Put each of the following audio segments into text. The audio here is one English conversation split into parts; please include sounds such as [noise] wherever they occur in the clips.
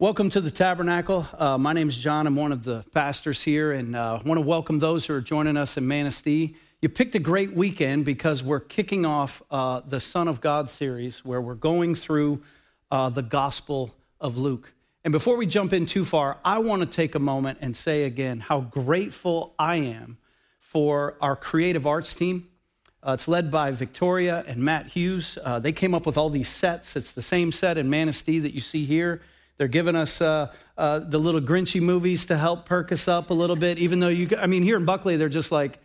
Welcome to the Tabernacle. Uh, my name is John. I'm one of the pastors here, and uh, I want to welcome those who are joining us in Manistee. You picked a great weekend because we're kicking off uh, the Son of God series, where we're going through uh, the Gospel of Luke. And before we jump in too far, I want to take a moment and say again how grateful I am for our creative arts team. Uh, it's led by Victoria and Matt Hughes. Uh, they came up with all these sets. It's the same set in Manistee that you see here. They're giving us uh, uh, the little Grinchy movies to help perk us up a little bit, even though you, I mean, here in Buckley, they're just like,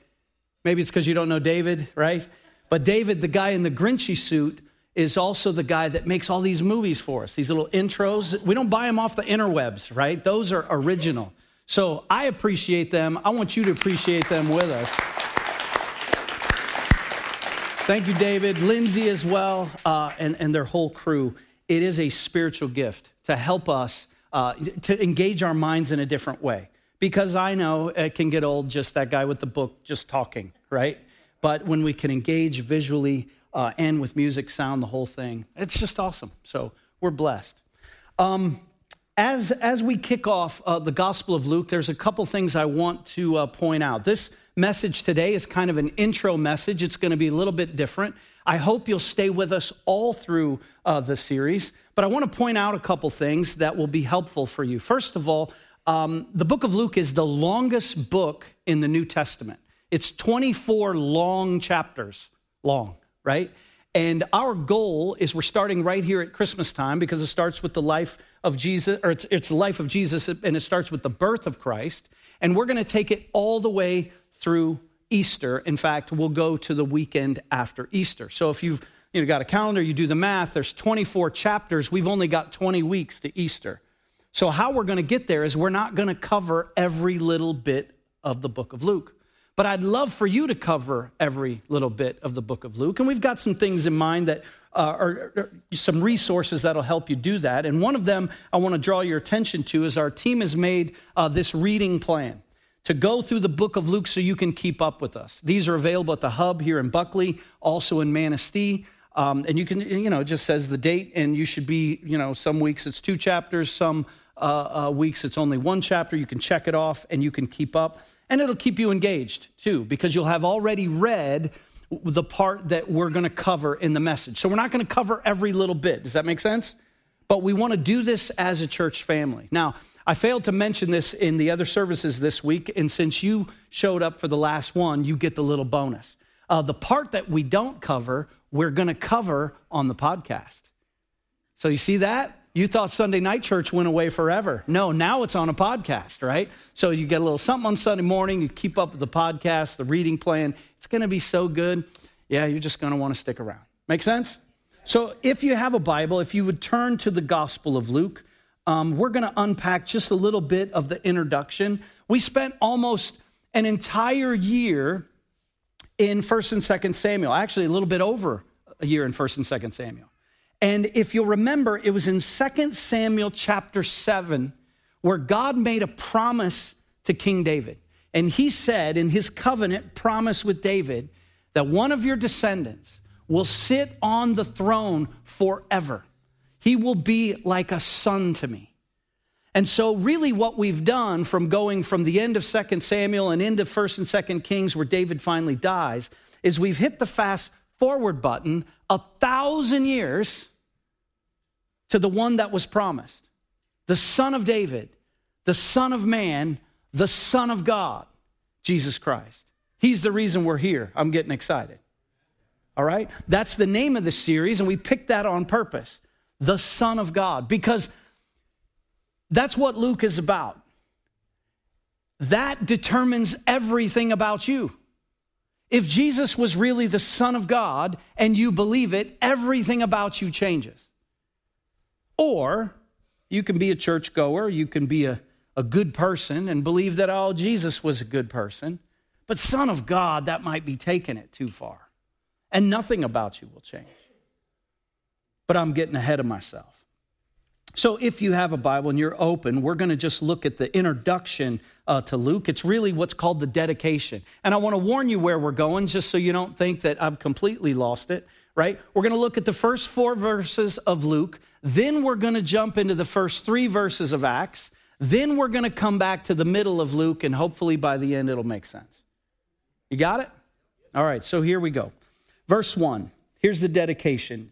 maybe it's because you don't know David, right? But David, the guy in the Grinchy suit, is also the guy that makes all these movies for us, these little intros. We don't buy them off the interwebs, right? Those are original. So I appreciate them. I want you to appreciate them with us. Thank you, David, Lindsay as well, uh, and, and their whole crew. It is a spiritual gift to help us uh, to engage our minds in a different way. Because I know it can get old, just that guy with the book just talking, right? But when we can engage visually uh, and with music, sound, the whole thing, it's just awesome. So we're blessed. Um, as, as we kick off uh, the Gospel of Luke, there's a couple things I want to uh, point out. This message today is kind of an intro message, it's going to be a little bit different. I hope you'll stay with us all through uh, the series. But I want to point out a couple things that will be helpful for you. First of all, um, the book of Luke is the longest book in the New Testament. It's 24 long chapters long, right? And our goal is we're starting right here at Christmas time because it starts with the life of Jesus, or it's, it's the life of Jesus, and it starts with the birth of Christ. And we're going to take it all the way through Easter. In fact, we'll go to the weekend after Easter. So if you've you know, got a calendar, you do the math, there's 24 chapters. We've only got 20 weeks to Easter. So, how we're going to get there is we're not going to cover every little bit of the book of Luke. But I'd love for you to cover every little bit of the book of Luke. And we've got some things in mind that uh, are, are, some resources that'll help you do that. And one of them I want to draw your attention to is our team has made uh, this reading plan to go through the book of Luke so you can keep up with us. These are available at the hub here in Buckley, also in Manistee. Um, and you can, you know, it just says the date, and you should be, you know, some weeks it's two chapters, some uh, uh, weeks it's only one chapter. You can check it off and you can keep up. And it'll keep you engaged too, because you'll have already read the part that we're going to cover in the message. So we're not going to cover every little bit. Does that make sense? But we want to do this as a church family. Now, I failed to mention this in the other services this week, and since you showed up for the last one, you get the little bonus. Uh, the part that we don't cover, we're going to cover on the podcast. So you see that? You thought Sunday night church went away forever. No, now it's on a podcast, right? So you get a little something on Sunday morning, you keep up with the podcast, the reading plan. It's going to be so good. Yeah, you're just going to want to stick around. Make sense? So if you have a Bible, if you would turn to the Gospel of Luke, um, we're going to unpack just a little bit of the introduction. We spent almost an entire year in 1st and 2nd Samuel, actually, a little bit over a year in 1st and 2nd Samuel. And if you'll remember, it was in 2 Samuel chapter 7 where God made a promise to King David. And he said in his covenant promise with David that one of your descendants will sit on the throne forever. He will be like a son to me. And so, really, what we've done from going from the end of 2 Samuel and into 1st and 2nd Kings, where David finally dies, is we've hit the fast forward button a thousand years to the one that was promised the Son of David, the Son of Man, the Son of God, Jesus Christ. He's the reason we're here. I'm getting excited. All right? That's the name of the series, and we picked that on purpose the Son of God, because that's what Luke is about. That determines everything about you. If Jesus was really the Son of God and you believe it, everything about you changes. Or you can be a churchgoer, you can be a, a good person and believe that, oh, Jesus was a good person. But Son of God, that might be taking it too far. And nothing about you will change. But I'm getting ahead of myself. So, if you have a Bible and you're open, we're going to just look at the introduction uh, to Luke. It's really what's called the dedication. And I want to warn you where we're going, just so you don't think that I've completely lost it, right? We're going to look at the first four verses of Luke. Then we're going to jump into the first three verses of Acts. Then we're going to come back to the middle of Luke, and hopefully by the end it'll make sense. You got it? All right, so here we go. Verse 1. Here's the dedication.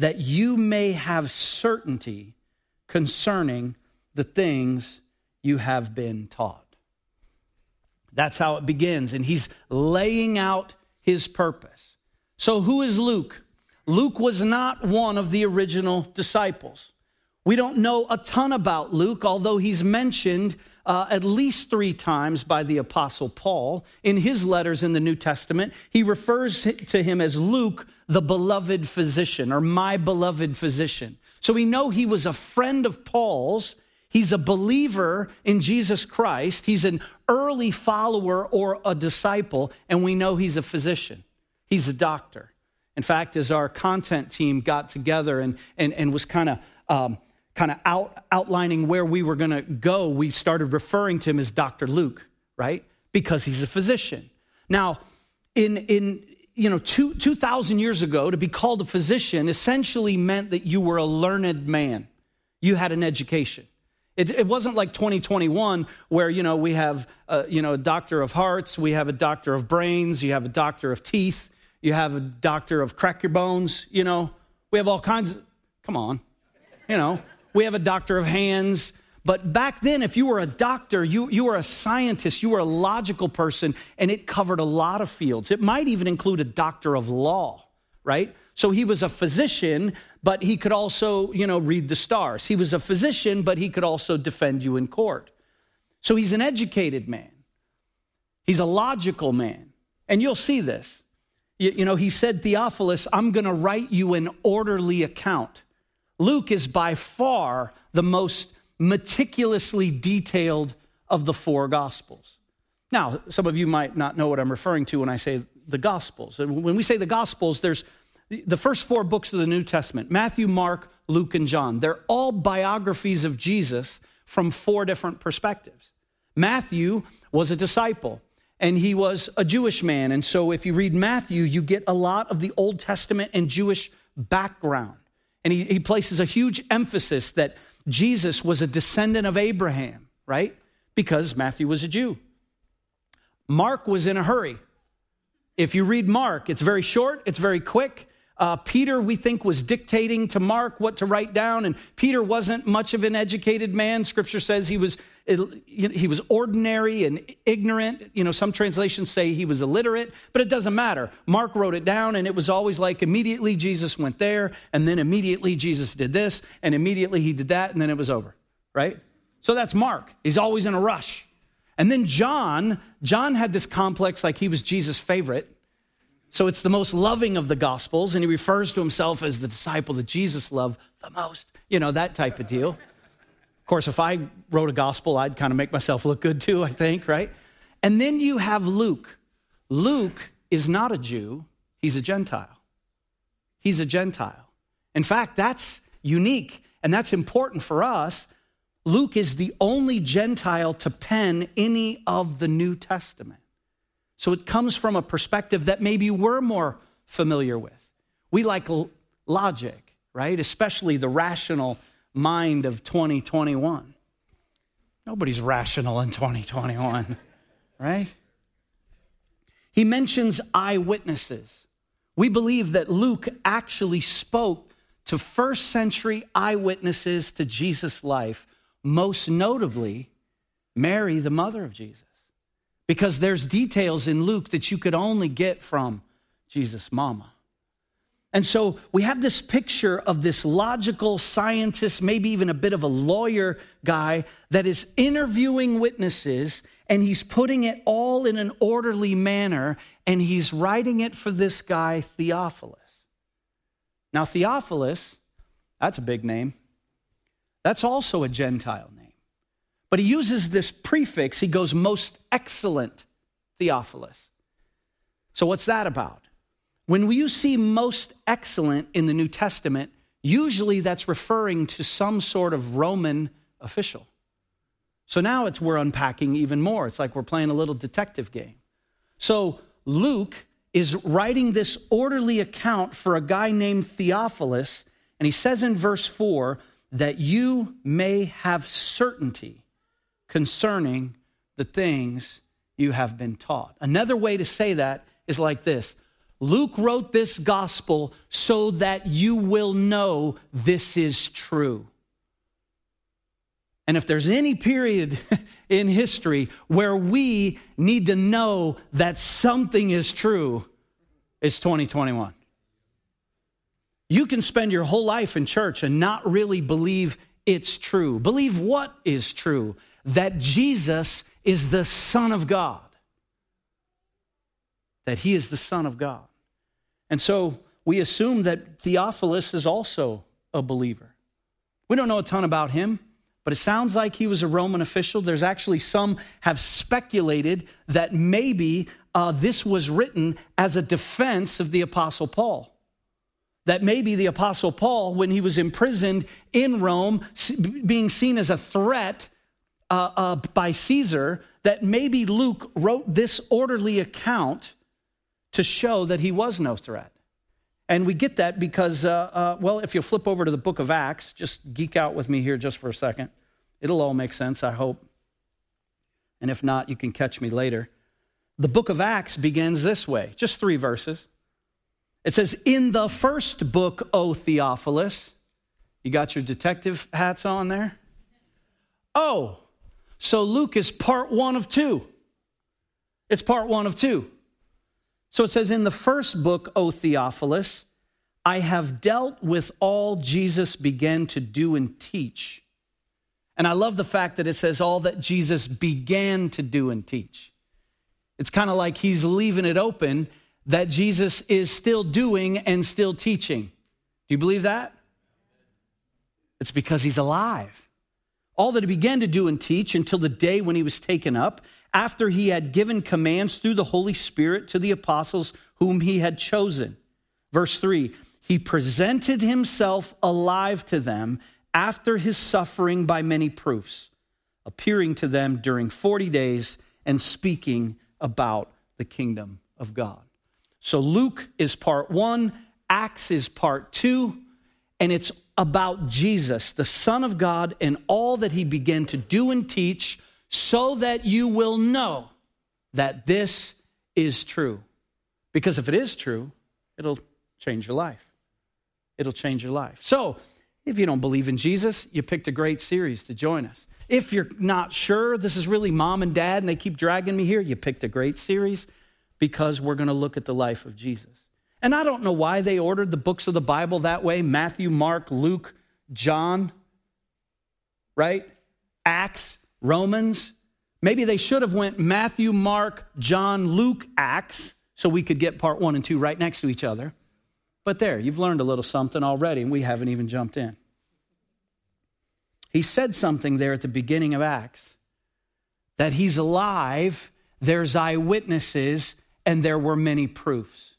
that you may have certainty concerning the things you have been taught. That's how it begins. And he's laying out his purpose. So, who is Luke? Luke was not one of the original disciples. We don't know a ton about Luke, although he's mentioned uh, at least three times by the Apostle Paul in his letters in the New Testament. He refers to him as Luke, the beloved physician or my beloved physician. So we know he was a friend of Paul's. He's a believer in Jesus Christ. He's an early follower or a disciple, and we know he's a physician. He's a doctor. In fact, as our content team got together and, and, and was kind of um, kind of out, outlining where we were going to go, we started referring to him as Dr. Luke, right? Because he's a physician. Now, in, in you know, two, 2,000 years ago, to be called a physician essentially meant that you were a learned man. You had an education. It, it wasn't like 2021 where, you know, we have, a, you know, a doctor of hearts, we have a doctor of brains, you have a doctor of teeth, you have a doctor of crack your bones, you know. We have all kinds of, come on, you know. We have a doctor of hands, but back then, if you were a doctor, you, you were a scientist, you were a logical person, and it covered a lot of fields. It might even include a doctor of law, right? So he was a physician, but he could also, you know, read the stars. He was a physician, but he could also defend you in court. So he's an educated man. He's a logical man. And you'll see this. You, you know, he said, Theophilus, I'm going to write you an orderly account. Luke is by far the most meticulously detailed of the four Gospels. Now, some of you might not know what I'm referring to when I say the Gospels. When we say the Gospels, there's the first four books of the New Testament Matthew, Mark, Luke, and John. They're all biographies of Jesus from four different perspectives. Matthew was a disciple and he was a Jewish man. And so if you read Matthew, you get a lot of the Old Testament and Jewish background. And he, he places a huge emphasis that Jesus was a descendant of Abraham, right? Because Matthew was a Jew. Mark was in a hurry. If you read Mark, it's very short, it's very quick. Uh, Peter, we think, was dictating to Mark what to write down, and Peter wasn't much of an educated man. Scripture says he was he was ordinary and ignorant. You know, some translations say he was illiterate, but it doesn't matter. Mark wrote it down, and it was always like immediately Jesus went there, and then immediately Jesus did this, and immediately he did that, and then it was over, right? So that's Mark. He's always in a rush. And then John, John had this complex like he was Jesus' favorite. So it's the most loving of the gospels, and he refers to himself as the disciple that Jesus loved the most. You know, that type of deal course, if I wrote a gospel, I'd kind of make myself look good too, I think, right? And then you have Luke. Luke is not a Jew, he's a Gentile. He's a Gentile. In fact, that's unique and that's important for us. Luke is the only Gentile to pen any of the New Testament. So it comes from a perspective that maybe we're more familiar with. We like logic, right? Especially the rational mind of 2021. Nobody's rational in 2021, right? He mentions eyewitnesses. We believe that Luke actually spoke to first century eyewitnesses to Jesus' life, most notably Mary, the mother of Jesus. Because there's details in Luke that you could only get from Jesus' mama. And so we have this picture of this logical scientist, maybe even a bit of a lawyer guy, that is interviewing witnesses and he's putting it all in an orderly manner and he's writing it for this guy, Theophilus. Now, Theophilus, that's a big name. That's also a Gentile name. But he uses this prefix. He goes, most excellent Theophilus. So, what's that about? When you see most excellent in the New Testament, usually that's referring to some sort of Roman official. So now it's we're unpacking even more. It's like we're playing a little detective game. So Luke is writing this orderly account for a guy named Theophilus, and he says in verse 4 that you may have certainty concerning the things you have been taught. Another way to say that is like this Luke wrote this gospel so that you will know this is true. And if there's any period [laughs] in history where we need to know that something is true, it's 2021. You can spend your whole life in church and not really believe it's true. Believe what is true? That Jesus is the Son of God. That he is the Son of God. And so we assume that Theophilus is also a believer. We don't know a ton about him but it sounds like he was a Roman official. There's actually some have speculated that maybe uh, this was written as a defense of the Apostle Paul. That maybe the Apostle Paul, when he was imprisoned in Rome, being seen as a threat uh, uh, by Caesar, that maybe Luke wrote this orderly account to show that he was no threat. And we get that because, uh, uh, well, if you'll flip over to the book of Acts, just geek out with me here just for a second. It'll all make sense, I hope. And if not, you can catch me later. The book of Acts begins this way just three verses. It says, In the first book, O Theophilus, you got your detective hats on there? Oh, so Luke is part one of two. It's part one of two. So it says, In the first book, O Theophilus, I have dealt with all Jesus began to do and teach. And I love the fact that it says all that Jesus began to do and teach. It's kind of like he's leaving it open that Jesus is still doing and still teaching. Do you believe that? It's because he's alive. All that he began to do and teach until the day when he was taken up after he had given commands through the Holy Spirit to the apostles whom he had chosen. Verse 3 He presented himself alive to them after his suffering by many proofs, appearing to them during 40 days and speaking about the kingdom of God. So Luke is part one, Acts is part two, and it's about Jesus, the Son of God, and all that he began to do and teach so that you will know that this is true. Because if it is true, it'll change your life. It'll change your life. So, if you don't believe in Jesus, you picked a great series to join us. If you're not sure this is really mom and dad and they keep dragging me here, you picked a great series because we're going to look at the life of Jesus. And I don't know why they ordered the books of the Bible that way Matthew, Mark, Luke, John, right? Acts, Romans. Maybe they should have went Matthew, Mark, John, Luke, Acts, so we could get part one and two right next to each other. But there, you've learned a little something already, and we haven't even jumped in. He said something there at the beginning of Acts that he's alive, there's eyewitnesses, and there were many proofs.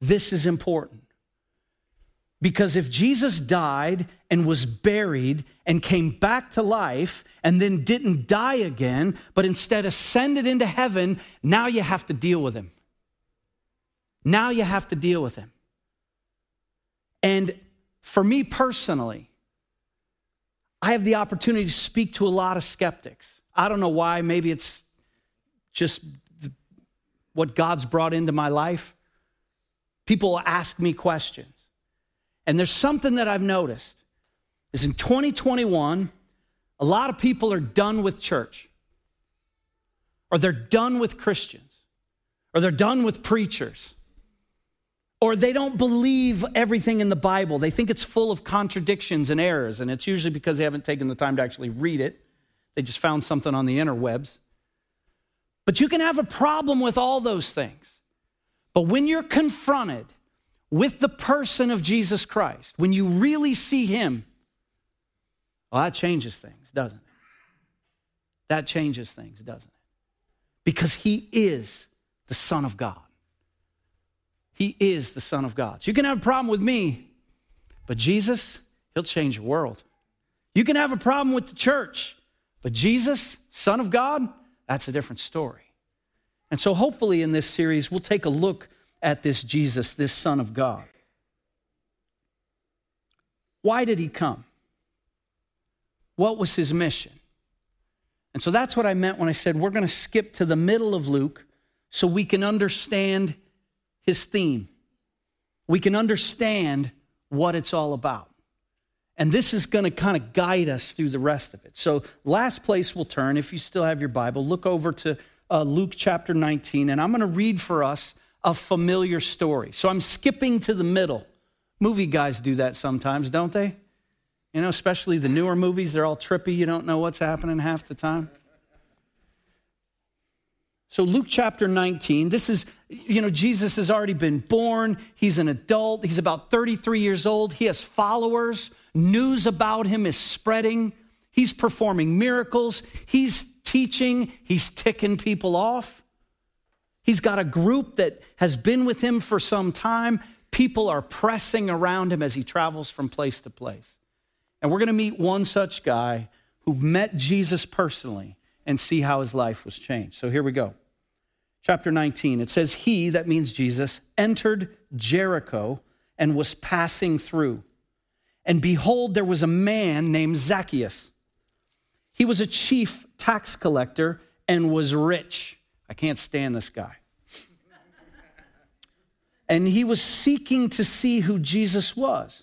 This is important. Because if Jesus died and was buried and came back to life and then didn't die again, but instead ascended into heaven, now you have to deal with him. Now you have to deal with him. And for me personally, I have the opportunity to speak to a lot of skeptics. I don't know why, maybe it's just what God's brought into my life. People ask me questions. And there's something that I've noticed is in 2021, a lot of people are done with church, or they're done with Christians, or they're done with preachers, or they don't believe everything in the Bible. They think it's full of contradictions and errors, and it's usually because they haven't taken the time to actually read it. They just found something on the interwebs. But you can have a problem with all those things. But when you're confronted with the person of Jesus Christ, when you really see him, well, that changes things, doesn't it? That changes things, doesn't it? Because he is the Son of God. He is the Son of God. So you can have a problem with me, but Jesus, he'll change your world. You can have a problem with the church, but Jesus, Son of God, that's a different story. And so hopefully in this series, we'll take a look at this Jesus, this Son of God. Why did he come? What was his mission? And so that's what I meant when I said we're going to skip to the middle of Luke so we can understand his theme. We can understand what it's all about. And this is going to kind of guide us through the rest of it. So, last place we'll turn, if you still have your Bible, look over to uh, Luke chapter 19, and I'm going to read for us a familiar story. So I'm skipping to the middle. Movie guys do that sometimes, don't they? You know, especially the newer movies, they're all trippy. You don't know what's happening half the time. So, Luke chapter 19, this is, you know, Jesus has already been born. He's an adult. He's about 33 years old. He has followers. News about him is spreading. He's performing miracles. He's teaching. He's ticking people off. He's got a group that has been with him for some time. People are pressing around him as he travels from place to place. And we're going to meet one such guy who met Jesus personally and see how his life was changed. So here we go. Chapter 19, it says, He, that means Jesus, entered Jericho and was passing through. And behold, there was a man named Zacchaeus. He was a chief tax collector and was rich. I can't stand this guy. and he was seeking to see who Jesus was.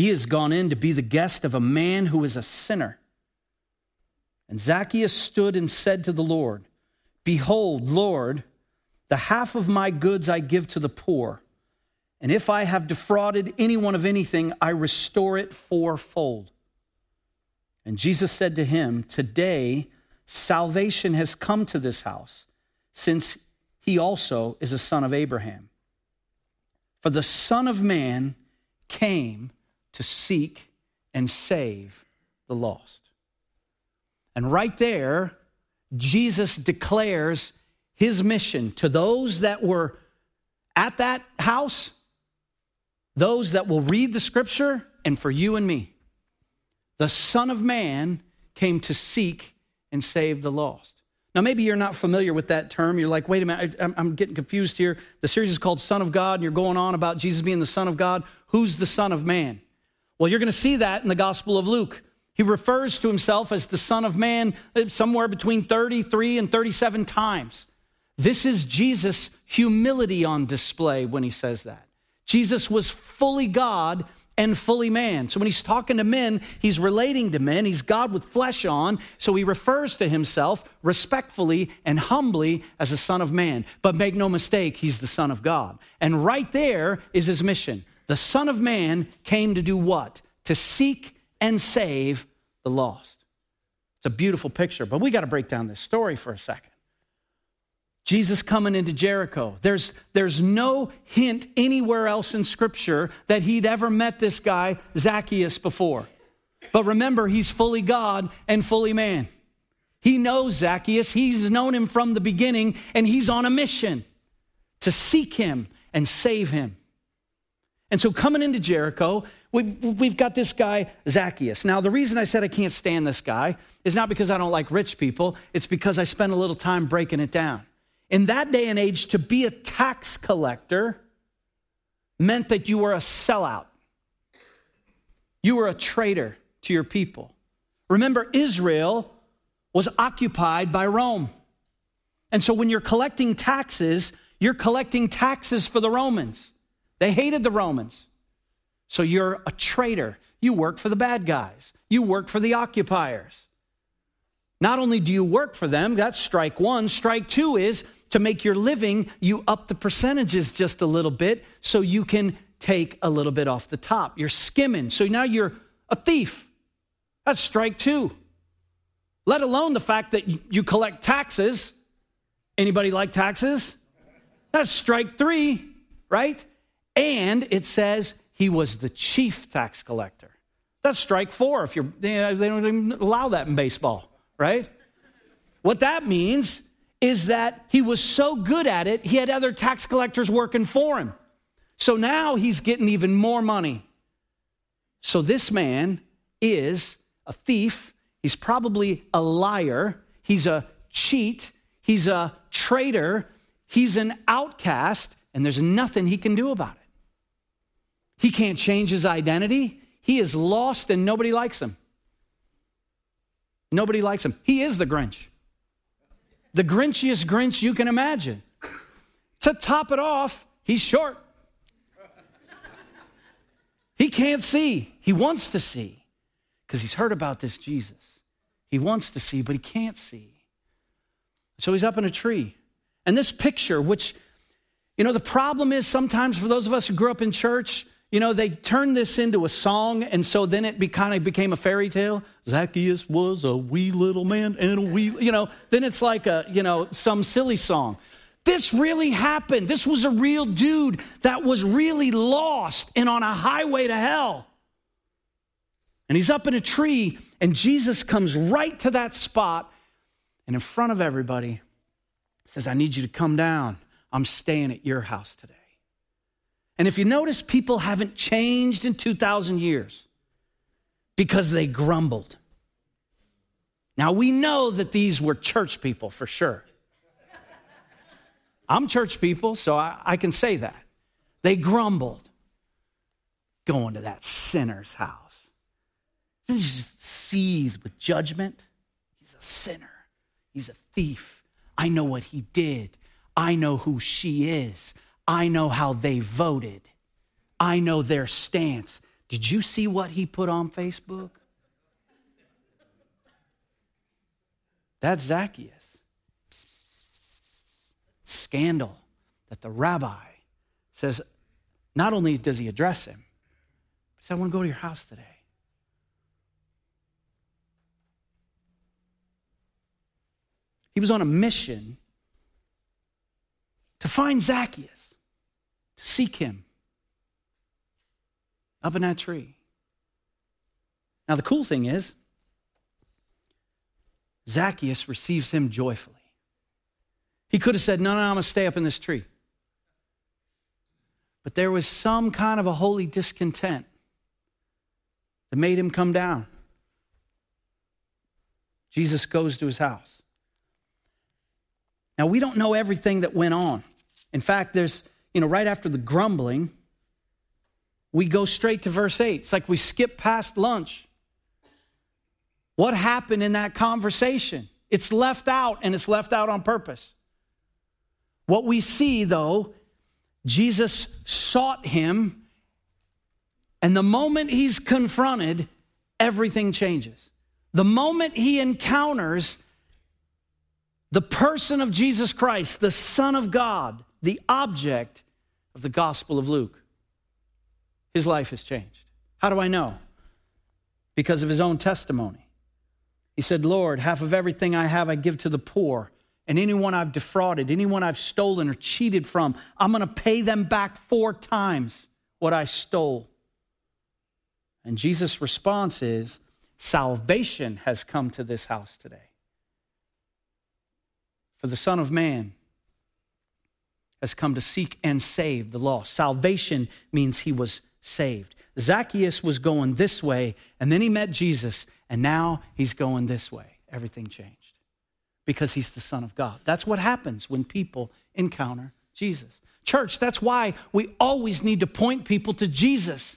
He has gone in to be the guest of a man who is a sinner. And Zacchaeus stood and said to the Lord, Behold, Lord, the half of my goods I give to the poor. And if I have defrauded anyone of anything, I restore it fourfold. And Jesus said to him, Today, salvation has come to this house, since he also is a son of Abraham. For the Son of Man came to seek and save the lost. And right there, Jesus declares his mission to those that were at that house, those that will read the scripture, and for you and me. The Son of Man came to seek and save the lost. Now, maybe you're not familiar with that term. You're like, wait a minute, I'm getting confused here. The series is called Son of God, and you're going on about Jesus being the Son of God. Who's the Son of Man? Well, you're going to see that in the Gospel of Luke. He refers to himself as the Son of Man uh, somewhere between 33 and 37 times. This is Jesus' humility on display when he says that. Jesus was fully God and fully man. So when he's talking to men, he's relating to men. He's God with flesh on. So he refers to himself respectfully and humbly as a son of man. But make no mistake, he's the son of God. And right there is his mission. The son of man came to do what? To seek and save the lost. It's a beautiful picture, but we got to break down this story for a second. Jesus coming into Jericho. There's, there's no hint anywhere else in Scripture that he'd ever met this guy, Zacchaeus, before. But remember, he's fully God and fully man. He knows Zacchaeus, he's known him from the beginning, and he's on a mission to seek him and save him. And so, coming into Jericho, we've got this guy, Zacchaeus. Now, the reason I said I can't stand this guy is not because I don't like rich people, it's because I spent a little time breaking it down. In that day and age, to be a tax collector meant that you were a sellout. You were a traitor to your people. Remember, Israel was occupied by Rome. And so when you're collecting taxes, you're collecting taxes for the Romans. They hated the Romans. So you're a traitor. You work for the bad guys, you work for the occupiers. Not only do you work for them, that's strike one. Strike two is to make your living, you up the percentages just a little bit so you can take a little bit off the top. You're skimming. So now you're a thief. That's strike two. Let alone the fact that you collect taxes. Anybody like taxes? That's strike three, right? And it says he was the chief tax collector. That's strike four if you're, they don't even allow that in baseball, right? What that means is that he was so good at it, he had other tax collectors working for him. So now he's getting even more money. So this man is a thief. He's probably a liar. He's a cheat. He's a traitor. He's an outcast, and there's nothing he can do about it. He can't change his identity. He is lost, and nobody likes him. Nobody likes him. He is the Grinch the grinchiest Grinch you can imagine. To top it off, he's short. He can't see. He wants to see because he's heard about this Jesus. He wants to see, but he can't see. So he's up in a tree. And this picture, which, you know, the problem is sometimes for those of us who grew up in church, you know, they turned this into a song, and so then it be, kind of became a fairy tale. Zacchaeus was a wee little man and a wee, you know, then it's like a, you know, some silly song. This really happened. This was a real dude that was really lost and on a highway to hell. And he's up in a tree, and Jesus comes right to that spot, and in front of everybody says, I need you to come down. I'm staying at your house today. And if you notice, people haven't changed in 2,000 years because they grumbled. Now, we know that these were church people for sure. I'm church people, so I, I can say that. They grumbled going to that sinner's house. He just seethed with judgment. He's a sinner, he's a thief. I know what he did, I know who she is. I know how they voted. I know their stance. Did you see what he put on Facebook? That's Zacchaeus. Scandal that the rabbi says, not only does he address him, he says, I want to go to your house today. He was on a mission to find Zacchaeus to seek him up in that tree. Now, the cool thing is, Zacchaeus receives him joyfully. He could have said, No, no, I'm going to stay up in this tree. But there was some kind of a holy discontent that made him come down. Jesus goes to his house. Now, we don't know everything that went on. In fact, there's you know, right after the grumbling, we go straight to verse 8. It's like we skip past lunch. What happened in that conversation? It's left out, and it's left out on purpose. What we see, though, Jesus sought him, and the moment he's confronted, everything changes. The moment he encounters the person of Jesus Christ, the Son of God, the object of the Gospel of Luke. His life has changed. How do I know? Because of his own testimony. He said, Lord, half of everything I have I give to the poor. And anyone I've defrauded, anyone I've stolen or cheated from, I'm going to pay them back four times what I stole. And Jesus' response is, Salvation has come to this house today. For the Son of Man has come to seek and save the lost. Salvation means he was saved. Zacchaeus was going this way, and then he met Jesus, and now he's going this way. Everything changed because he's the Son of God. That's what happens when people encounter Jesus. Church, that's why we always need to point people to Jesus.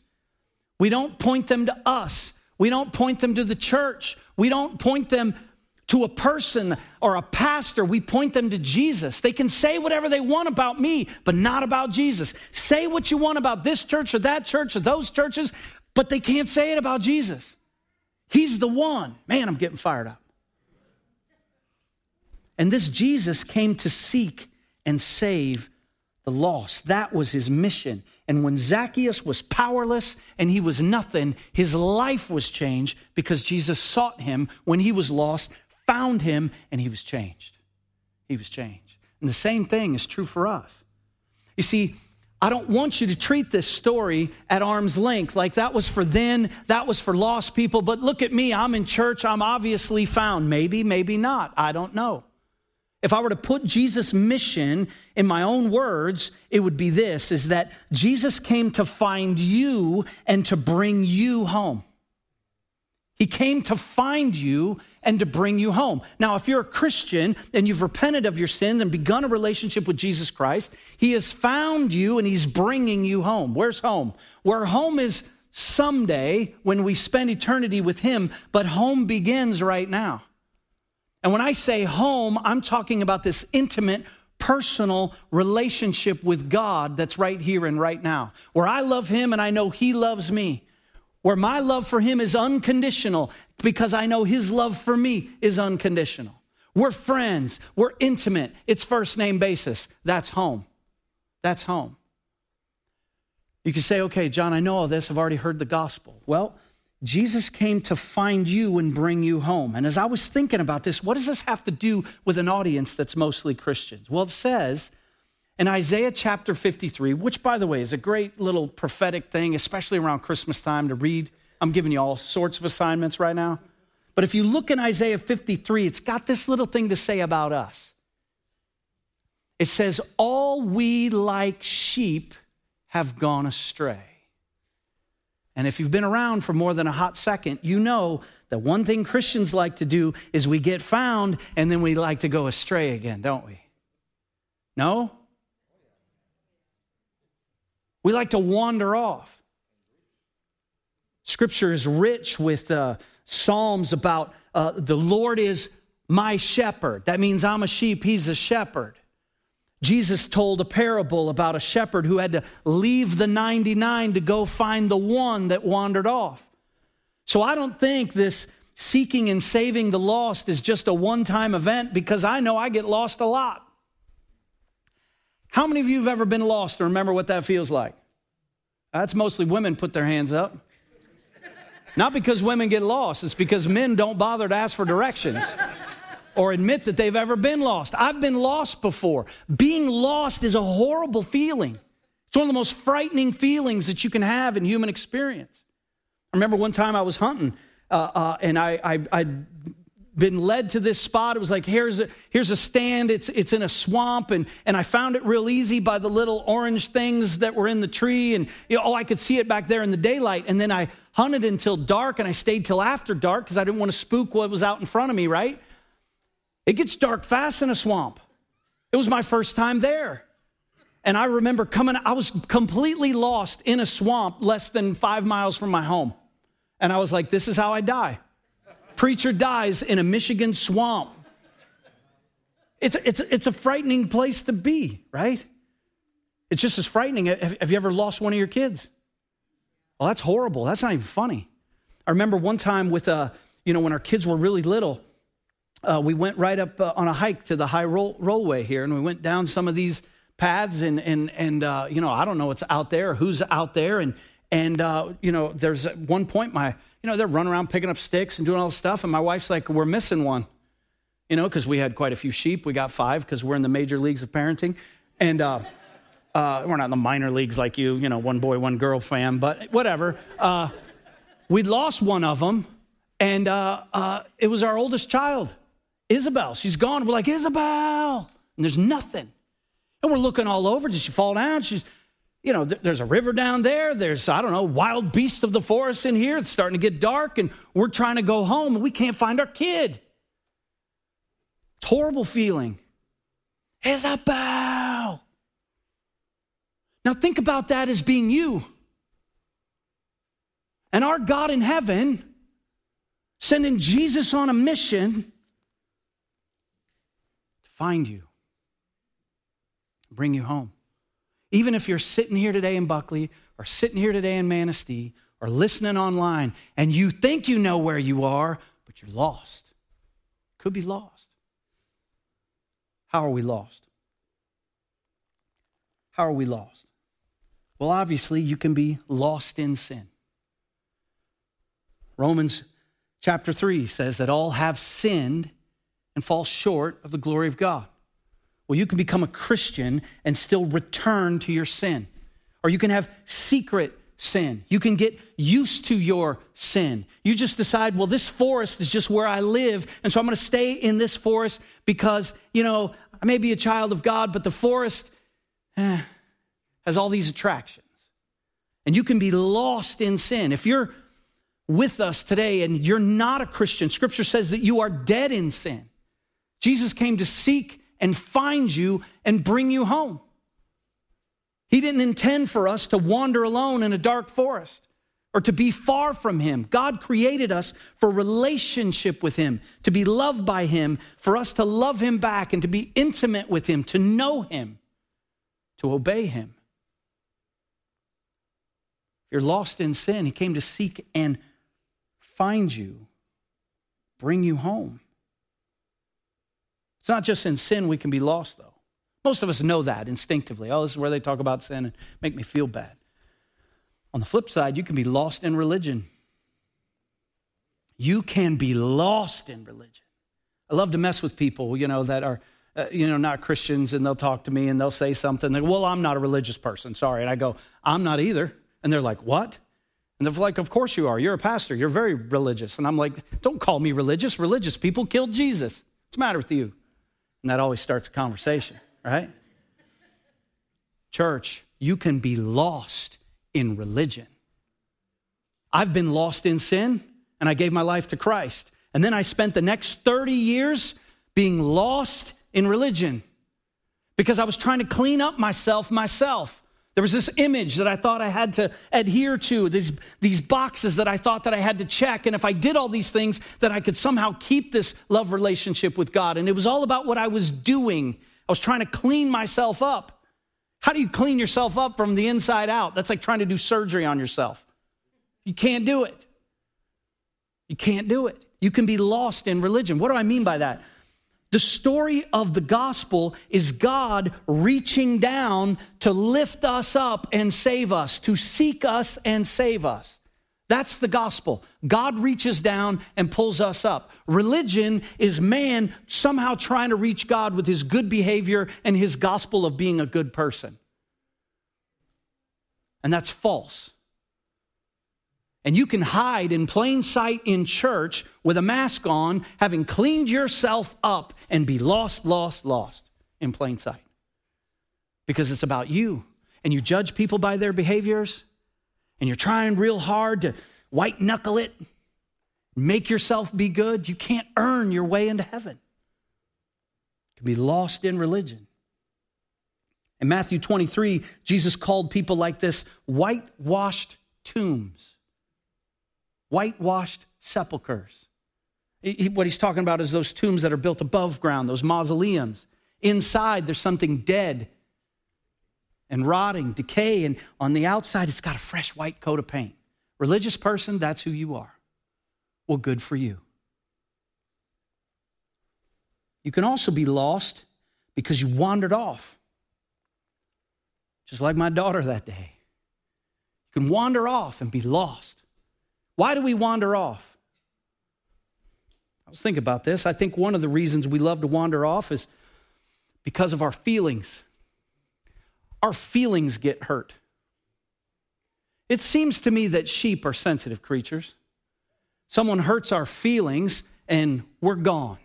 We don't point them to us. We don't point them to the church. We don't point them to a person or a pastor, we point them to Jesus. They can say whatever they want about me, but not about Jesus. Say what you want about this church or that church or those churches, but they can't say it about Jesus. He's the one. Man, I'm getting fired up. And this Jesus came to seek and save the lost. That was his mission. And when Zacchaeus was powerless and he was nothing, his life was changed because Jesus sought him when he was lost, found him, and he was changed. He was changed. And the same thing is true for us. You see, I don't want you to treat this story at arm's length like that was for then, that was for lost people. But look at me, I'm in church, I'm obviously found. Maybe, maybe not. I don't know. If I were to put Jesus' mission in my own words, it would be this is that Jesus came to find you and to bring you home. He came to find you and to bring you home. Now, if you're a Christian and you've repented of your sins and begun a relationship with Jesus Christ, He has found you and He's bringing you home. Where's home? Where home is someday when we spend eternity with Him, but home begins right now. And when I say home, I'm talking about this intimate, personal relationship with God that's right here and right now, where I love Him and I know He loves me, where my love for Him is unconditional because I know His love for me is unconditional. We're friends, we're intimate, it's first name basis. That's home. That's home. You can say, okay, John, I know all this, I've already heard the gospel. Well, Jesus came to find you and bring you home. And as I was thinking about this, what does this have to do with an audience that's mostly Christians? Well, it says in Isaiah chapter 53, which, by the way, is a great little prophetic thing, especially around Christmas time to read. I'm giving you all sorts of assignments right now. But if you look in Isaiah 53, it's got this little thing to say about us. It says, All we like sheep have gone astray. And if you've been around for more than a hot second, you know that one thing Christians like to do is we get found and then we like to go astray again, don't we? No? We like to wander off. Scripture is rich with uh, Psalms about uh, the Lord is my shepherd. That means I'm a sheep, he's a shepherd. Jesus told a parable about a shepherd who had to leave the 99 to go find the one that wandered off. So I don't think this seeking and saving the lost is just a one time event because I know I get lost a lot. How many of you have ever been lost and remember what that feels like? That's mostly women put their hands up. Not because women get lost, it's because men don't bother to ask for directions or admit that they've ever been lost. I've been lost before. Being lost is a horrible feeling. It's one of the most frightening feelings that you can have in human experience. I remember one time I was hunting uh, uh, and I, I, I'd been led to this spot. It was like, here's a, here's a stand. It's, it's in a swamp. And, and I found it real easy by the little orange things that were in the tree. And, you know, oh, I could see it back there in the daylight. And then I hunted until dark and I stayed till after dark because I didn't want to spook what was out in front of me, right? It gets dark fast in a swamp. It was my first time there. And I remember coming, I was completely lost in a swamp less than five miles from my home. And I was like, this is how I die. Preacher dies in a Michigan swamp. It's, it's, it's a frightening place to be, right? It's just as frightening. Have, have you ever lost one of your kids? Well, that's horrible. That's not even funny. I remember one time with, uh, you know, when our kids were really little, uh, we went right up uh, on a hike to the high roll, rollway here, and we went down some of these paths, and and and uh, you know, I don't know what's out there, who's out there, and and uh, you know, there's at one point my you know they're running around picking up sticks and doing all this stuff, and my wife's like, we're missing one, you know, because we had quite a few sheep. We got five because we're in the major leagues of parenting, and. Uh, uh, we're not in the minor leagues like you, you know, one boy, one girl fam, but whatever. we lost one of them, and it was our oldest child Isabel, she's gone. We're like, Isabel. And there's nothing. And we're looking all over. Did she fall down? She's, you know, th- there's a river down there. There's, I don't know, wild beasts of the forest in here. It's starting to get dark, and we're trying to go home, and we can't find our kid. It's horrible feeling. Isabel. Now think about that as being you. And our God in heaven sending Jesus on a mission to find you, bring you home. Even if you're sitting here today in Buckley or sitting here today in Manistee or listening online and you think you know where you are, but you're lost. Could be lost. How are we lost? How are we lost? Well, obviously, you can be lost in sin. Romans chapter 3 says that all have sinned and fall short of the glory of God. Well, you can become a Christian and still return to your sin. Or you can have secret sin. You can get used to your sin. You just decide, well, this forest is just where I live, and so I'm going to stay in this forest because, you know, I may be a child of God, but the forest eh, has all these attractions. And you can be lost in sin. If you're with us today and you're not a Christian, Scripture says that you are dead in sin. Jesus came to seek and find you and bring you home. He didn't intend for us to wander alone in a dark forest or to be far from Him. God created us for relationship with Him, to be loved by Him, for us to love Him back and to be intimate with Him, to know Him, to obey Him. If you're lost in sin, He came to seek and find you, bring you home. It's not just in sin we can be lost, though. Most of us know that instinctively. Oh, this is where they talk about sin and make me feel bad. On the flip side, you can be lost in religion. You can be lost in religion. I love to mess with people, you know, that are, uh, you know, not Christians, and they'll talk to me and they'll say something. They well, I'm not a religious person, sorry. And I go, I'm not either. And they're like, what? And they're like, of course you are. You're a pastor. You're very religious. And I'm like, don't call me religious. Religious people killed Jesus. What's the matter with you? And that always starts a conversation, right? Church, you can be lost in religion. I've been lost in sin and I gave my life to Christ. And then I spent the next 30 years being lost in religion because I was trying to clean up myself myself. There was this image that I thought I had to adhere to, these, these boxes that I thought that I had to check. And if I did all these things, that I could somehow keep this love relationship with God. And it was all about what I was doing. I was trying to clean myself up. How do you clean yourself up from the inside out? That's like trying to do surgery on yourself. You can't do it. You can't do it. You can be lost in religion. What do I mean by that? The story of the gospel is God reaching down to lift us up and save us, to seek us and save us. That's the gospel. God reaches down and pulls us up. Religion is man somehow trying to reach God with his good behavior and his gospel of being a good person. And that's false. And you can hide in plain sight in church with a mask on, having cleaned yourself up, and be lost, lost, lost in plain sight. Because it's about you. And you judge people by their behaviors, and you're trying real hard to white knuckle it, make yourself be good. You can't earn your way into heaven. You can be lost in religion. In Matthew 23, Jesus called people like this whitewashed tombs whitewashed sepulchres. He, what he's talking about is those tombs that are built above ground, those mausoleums. Inside, there's something dead and rotting, decay, and on the outside, it's got a fresh white coat of paint. Religious person, that's who you are. Well, good for you. You can also be lost because you wandered off, just like my daughter that day. You can wander off and be lost. Why do we wander off? I was thinking about this. I think one of the reasons we love to wander off is because of our feelings. Our feelings get hurt. It seems to me that sheep are sensitive creatures. Someone hurts our feelings and we're gone.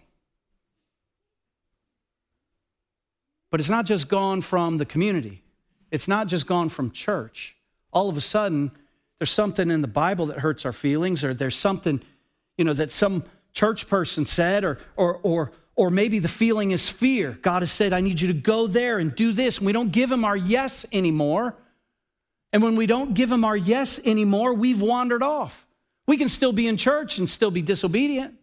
But it's not just gone from the community, it's not just gone from church. All of a sudden, there's something in the Bible that hurts our feelings, or there's something, you know, that some church person said, or, or, or, or maybe the feeling is fear. God has said, I need you to go there and do this. And we don't give him our yes anymore. And when we don't give him our yes anymore, we've wandered off. We can still be in church and still be disobedient.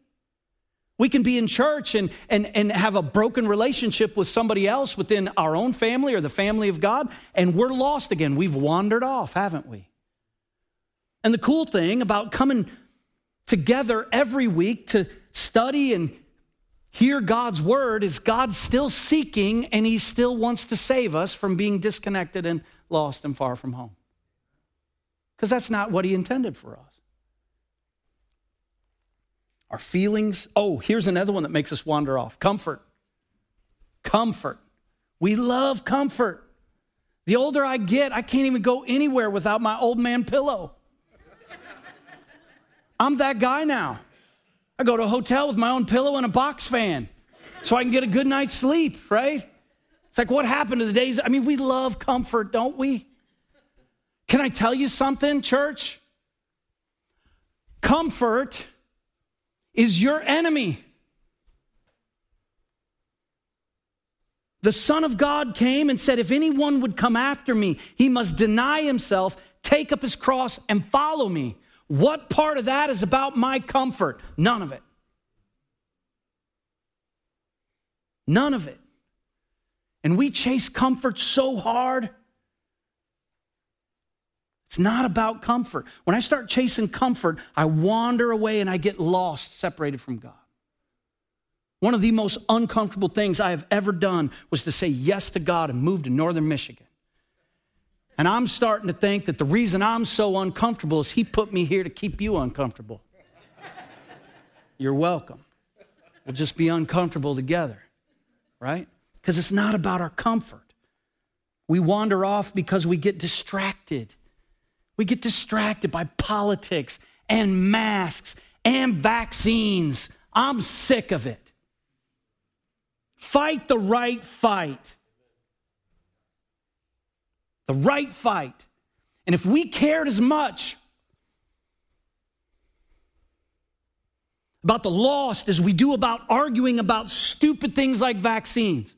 We can be in church and, and, and have a broken relationship with somebody else within our own family or the family of God, and we're lost again. We've wandered off, haven't we? And the cool thing about coming together every week to study and hear God's word is God's still seeking and He still wants to save us from being disconnected and lost and far from home. Because that's not what He intended for us our feelings. Oh, here's another one that makes us wander off comfort. Comfort. We love comfort. The older I get, I can't even go anywhere without my old man pillow. I'm that guy now. I go to a hotel with my own pillow and a box fan so I can get a good night's sleep, right? It's like, what happened to the days? I mean, we love comfort, don't we? Can I tell you something, church? Comfort is your enemy. The Son of God came and said, If anyone would come after me, he must deny himself, take up his cross, and follow me. What part of that is about my comfort? None of it. None of it. And we chase comfort so hard. It's not about comfort. When I start chasing comfort, I wander away and I get lost, separated from God. One of the most uncomfortable things I have ever done was to say yes to God and move to northern Michigan. And I'm starting to think that the reason I'm so uncomfortable is He put me here to keep you uncomfortable. You're welcome. We'll just be uncomfortable together, right? Because it's not about our comfort. We wander off because we get distracted. We get distracted by politics and masks and vaccines. I'm sick of it. Fight the right fight. The right fight. And if we cared as much about the lost as we do about arguing about stupid things like vaccines,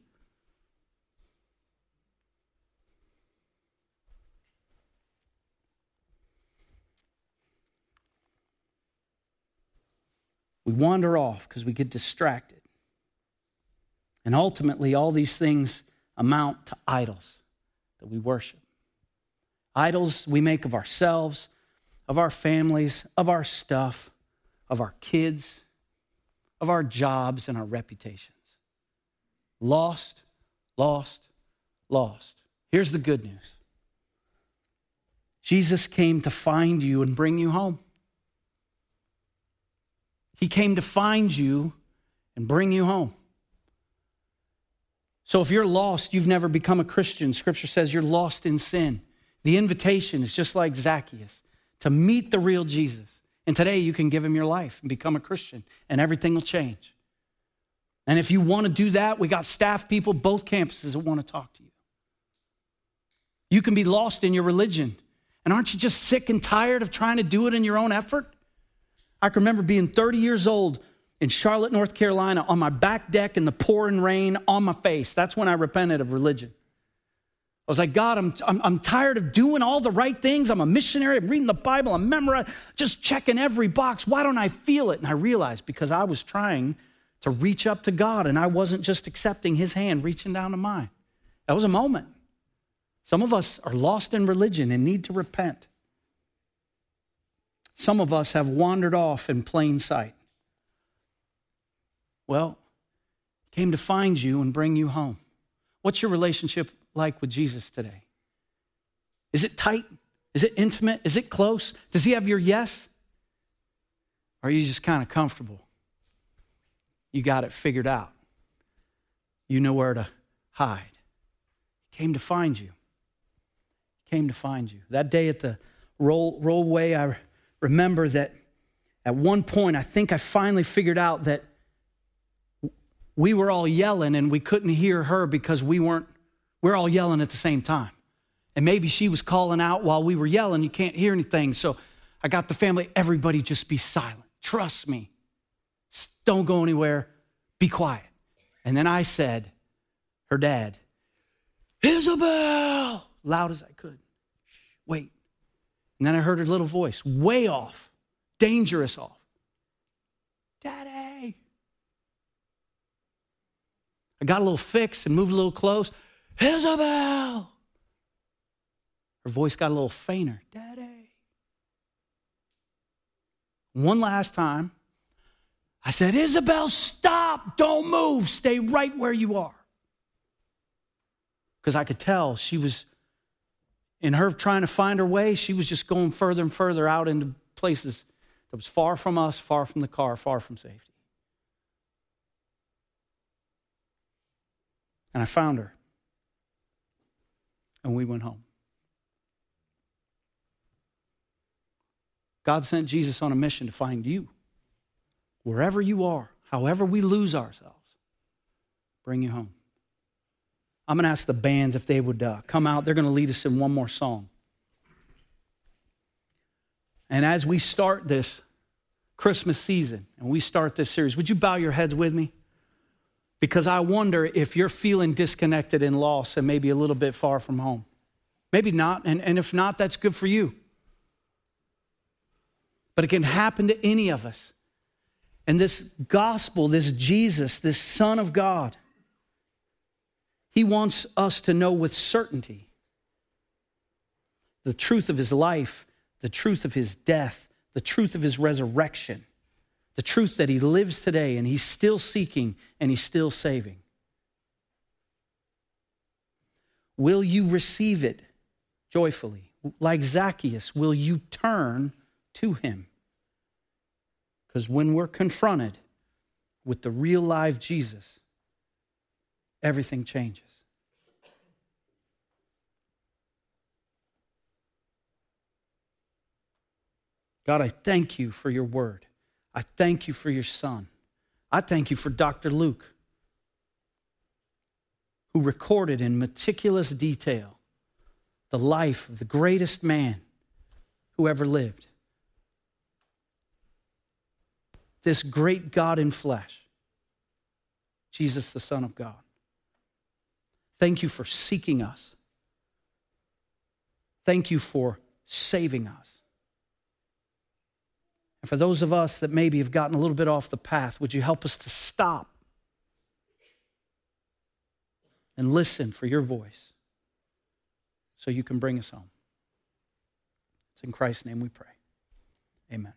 We wander off because we get distracted. And ultimately, all these things amount to idols that we worship. Idols we make of ourselves, of our families, of our stuff, of our kids, of our jobs, and our reputations. Lost, lost, lost. Here's the good news Jesus came to find you and bring you home. He came to find you and bring you home. So if you're lost, you've never become a Christian. Scripture says you're lost in sin. The invitation is just like Zacchaeus to meet the real Jesus. And today you can give him your life and become a Christian, and everything will change. And if you want to do that, we got staff people, both campuses that want to talk to you. You can be lost in your religion. And aren't you just sick and tired of trying to do it in your own effort? I can remember being 30 years old in Charlotte, North Carolina, on my back deck in the pouring rain on my face. That's when I repented of religion. I was like, God, I'm, I'm, I'm, tired of doing all the right things. I'm a missionary. I'm reading the Bible. I'm memorizing, just checking every box. Why don't I feel it? And I realized because I was trying to reach up to God and I wasn't just accepting His hand reaching down to mine. That was a moment. Some of us are lost in religion and need to repent. Some of us have wandered off in plain sight. Well, came to find you and bring you home. What's your relationship like with Jesus today? Is it tight? Is it intimate? Is it close? Does he have your yes? Or are you just kind of comfortable? You got it figured out. You know where to hide. He came to find you. He came to find you. That day at the roll, rollway, I remember that at one point, I think I finally figured out that we were all yelling and we couldn't hear her because we weren't, we're all yelling at the same time. And maybe she was calling out while we were yelling. You can't hear anything. So I got the family, everybody just be silent. Trust me. Don't go anywhere. Be quiet. And then I said, her dad, Isabel, loud as I could. Wait. And then I heard her little voice, way off, dangerous off. Daddy. I got a little fix and moved a little close. Isabel! Her voice got a little fainter. Daddy. One last time, I said, Isabel, stop. Don't move. Stay right where you are. Because I could tell she was, in her trying to find her way, she was just going further and further out into places that was far from us, far from the car, far from safety. And I found her. And we went home. God sent Jesus on a mission to find you. Wherever you are, however we lose ourselves, bring you home. I'm going to ask the bands if they would uh, come out. They're going to lead us in one more song. And as we start this Christmas season and we start this series, would you bow your heads with me? Because I wonder if you're feeling disconnected and lost and maybe a little bit far from home. Maybe not. And, and if not, that's good for you. But it can happen to any of us. And this gospel, this Jesus, this Son of God, He wants us to know with certainty the truth of His life, the truth of His death, the truth of His resurrection the truth that he lives today and he's still seeking and he's still saving. Will you receive it joyfully? Like Zacchaeus, will you turn to him? Because when we're confronted with the real live Jesus, everything changes. God, I thank you for your word. I thank you for your son. I thank you for Dr. Luke, who recorded in meticulous detail the life of the greatest man who ever lived. This great God in flesh, Jesus, the Son of God. Thank you for seeking us. Thank you for saving us. And for those of us that maybe have gotten a little bit off the path, would you help us to stop and listen for your voice so you can bring us home? It's in Christ's name we pray. Amen.